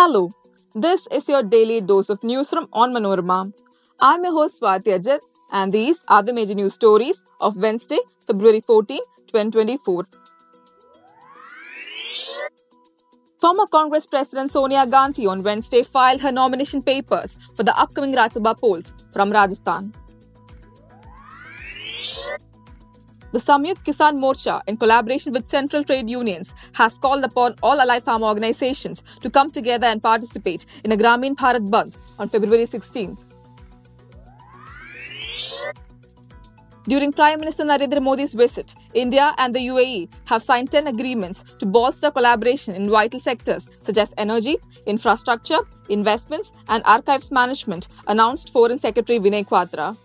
Hello, this is your daily dose of news from Onmanorama. I'm your host Swati Ajit, and these are the major news stories of Wednesday, February 14, 2024. Former Congress President Sonia Gandhi on Wednesday filed her nomination papers for the upcoming Rajya Sabha polls from Rajasthan. The Samyukt Kisan Morcha, in collaboration with central trade unions, has called upon all allied farm organizations to come together and participate in a Gramin Bharat Bandh on February 16th. During Prime Minister Narendra Modi's visit, India and the UAE have signed 10 agreements to bolster collaboration in vital sectors such as energy, infrastructure, investments, and archives management, announced Foreign Secretary Vinay Kwatra.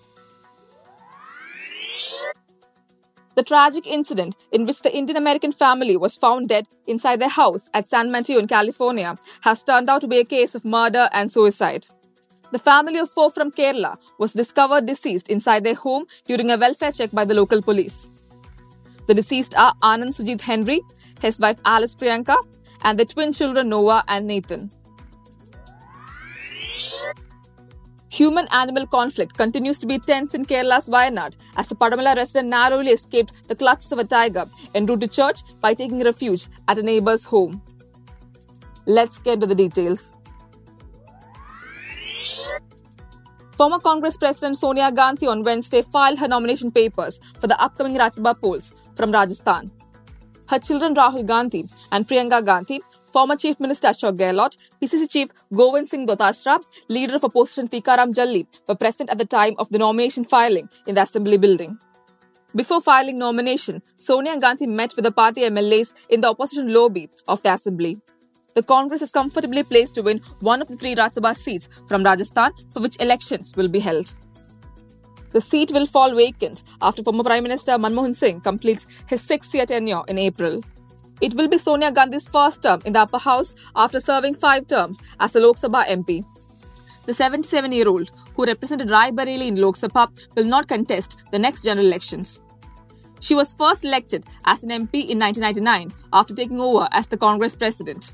The tragic incident in which the Indian American family was found dead inside their house at San Mateo in California has turned out to be a case of murder and suicide. The family of four from Kerala was discovered deceased inside their home during a welfare check by the local police. The deceased are Anand Sujit Henry, his wife Alice Priyanka, and their twin children Noah and Nathan. Human animal conflict continues to be tense in Kerala's Wayanad as the Padamala resident narrowly escaped the clutches of a tiger en route to church by taking refuge at a neighbor's home. Let's get to the details. Former Congress President Sonia Gandhi on Wednesday filed her nomination papers for the upcoming Rajya Sabha polls from Rajasthan. Her children Rahul Gandhi and Priyanka Gandhi former Chief Minister Ashok Gehlot, PCC Chief Govind Singh Dotasra, leader of opposition Tikaram Jully were present at the time of the nomination filing in the Assembly building. Before filing nomination, Sonia Gandhi met with the party MLAs in the opposition lobby of the Assembly. The Congress is comfortably placed to win one of the three Rajya Sabha seats from Rajasthan for which elections will be held. The seat will fall vacant after former Prime Minister Manmohan Singh completes his six-year tenure in April. It will be Sonia Gandhi's first term in the upper house after serving five terms as a Lok Sabha MP. The 77 year old, who represented Rai Bareli in Lok Sabha, will not contest the next general elections. She was first elected as an MP in 1999 after taking over as the Congress president.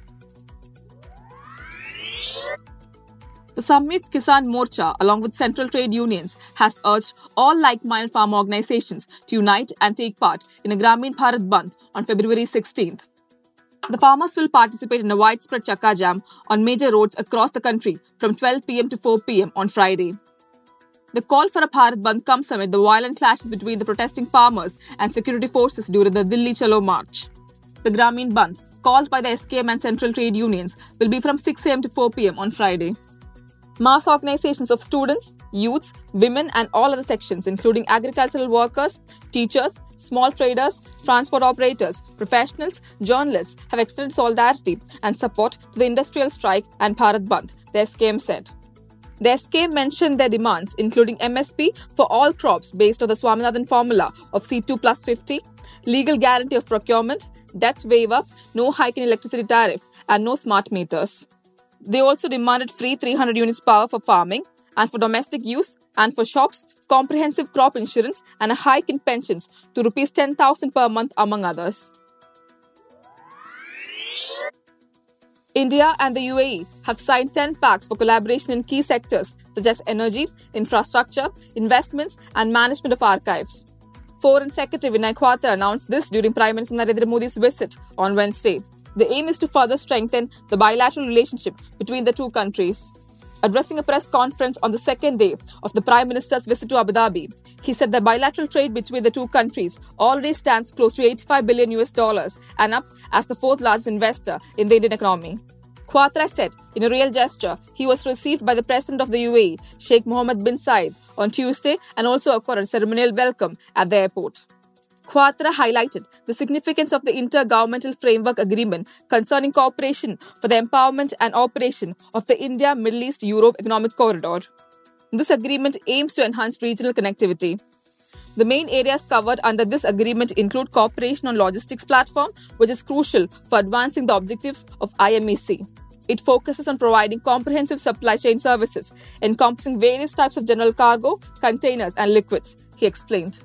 The Samyukt Kisan Morcha, along with central trade unions, has urged all like-minded farm organizations to unite and take part in a Gramin Bharat Bandh on February 16th. The farmers will participate in a widespread chakka jam on major roads across the country from 12 pm to 4 pm on Friday. The call for a Bharat Bandh comes amid the violent clashes between the protesting farmers and security forces during the Dilli Chalo march. The Gramin Bandh, called by the SKM and central trade unions, will be from 6 am to 4 pm on Friday. Mass organizations of students, youths, women, and all other sections, including agricultural workers, teachers, small traders, transport operators, professionals, journalists, have extended solidarity and support to the industrial strike and Bharat Bandh, the SKM said. The SKM mentioned their demands, including MSP for all crops based on the Swaminathan formula of C2 plus 50, legal guarantee of procurement, debt waiver, no hike in electricity tariff, and no smart meters. They also demanded free 300 units power for farming and for domestic use and for shops, comprehensive crop insurance and a hike in pensions to rupees 10,000 per month among others. India and the UAE have signed 10 pacts for collaboration in key sectors such as energy, infrastructure, investments, and management of archives. Foreign Secretary Vinay Kwatra announced this during Prime Minister Narendra Modi's visit on Wednesday. The aim is to further strengthen the bilateral relationship between the two countries. Addressing a press conference on the second day of the Prime Minister's visit to Abu Dhabi, he said the bilateral trade between the two countries already stands close to 85 billion US dollars and up as the fourth largest investor in the Indian economy. Kwatra said, in a real gesture, he was received by the President of the UAE, Sheikh Mohammed bin Zayed, on Tuesday and also accorded ceremonial welcome at the airport. Kwatra highlighted the significance of the Intergovernmental Framework Agreement concerning cooperation for the empowerment and operation of the India Middle East Europe Economic Corridor. This agreement aims to enhance regional connectivity. The main areas covered under this agreement include cooperation on logistics platform, which is crucial for advancing the objectives of IMEC. It focuses on providing comprehensive supply chain services encompassing various types of general cargo, containers, and liquids, he explained.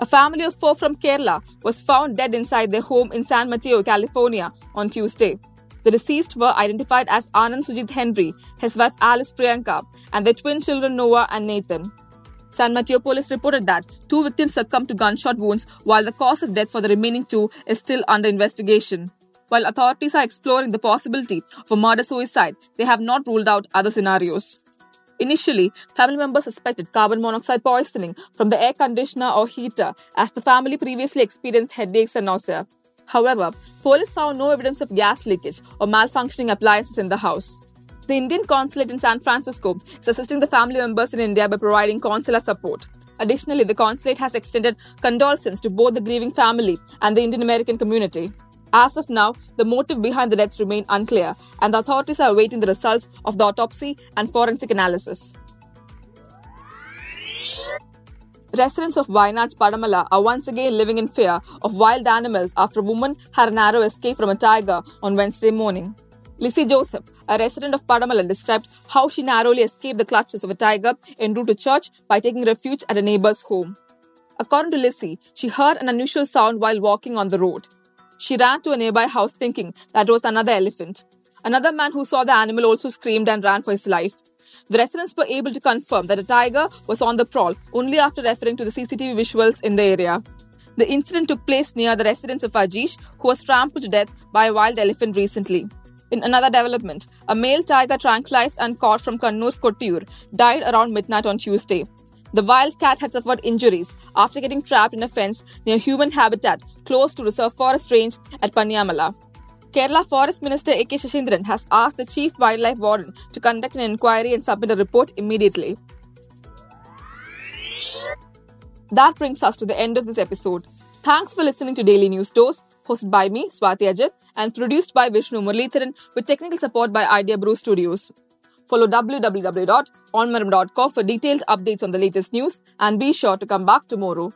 A family of four from Kerala was found dead inside their home in San Mateo, California on Tuesday. The deceased were identified as Anand Sujit Henry, his wife Alice Priyanka, and their twin children Noah and Nathan. San Mateo police reported that two victims succumbed to gunshot wounds, while the cause of death for the remaining two is still under investigation. While authorities are exploring the possibility of a murder suicide, they have not ruled out other scenarios. Initially, family members suspected carbon monoxide poisoning from the air conditioner or heater, as the family previously experienced headaches and nausea. However, police found no evidence of gas leakage or malfunctioning appliances in the house. The Indian consulate in San Francisco is assisting the family members in India by providing consular support. Additionally, the consulate has extended condolences to both the grieving family and the Indian American community. As of now, the motive behind the deaths remain unclear, and the authorities are awaiting the results of the autopsy and forensic analysis. Residents of Wayanad's Padamala are once again living in fear of wild animals after a woman had a narrow escape from a tiger on Wednesday morning. Lizzie Joseph, a resident of Padamala, described how she narrowly escaped the clutches of a tiger en route to church by taking refuge at a neighbor's home. According to Lizzie, she heard an unusual sound while walking on the road. She ran to a nearby house thinking that was another elephant. Another man who saw the animal also screamed and ran for his life. The residents were able to confirm that a tiger was on the prowl only after referring to the CCTV visuals in the area. The incident took place near the residence of Ajish, who was trampled to death by a wild elephant recently. In another development, a male tiger tranquilized and caught from Kannur's Kottiyoor died around midnight on Tuesday. The wild cat had suffered injuries after getting trapped in a fence near human habitat close to reserve forest range at Panniyamala. Kerala Forest Minister A.K. Saseendran has asked the Chief Wildlife Warden to conduct an inquiry and submit a report immediately. That brings us to the end of this episode. Thanks for listening to Daily News Dose, hosted by me, Swati Ajit, and produced by Vishnu Muralitharan with technical support by Idea Brew Studios. Follow www.onmanorama.com for detailed updates on the latest news and be sure to come back tomorrow.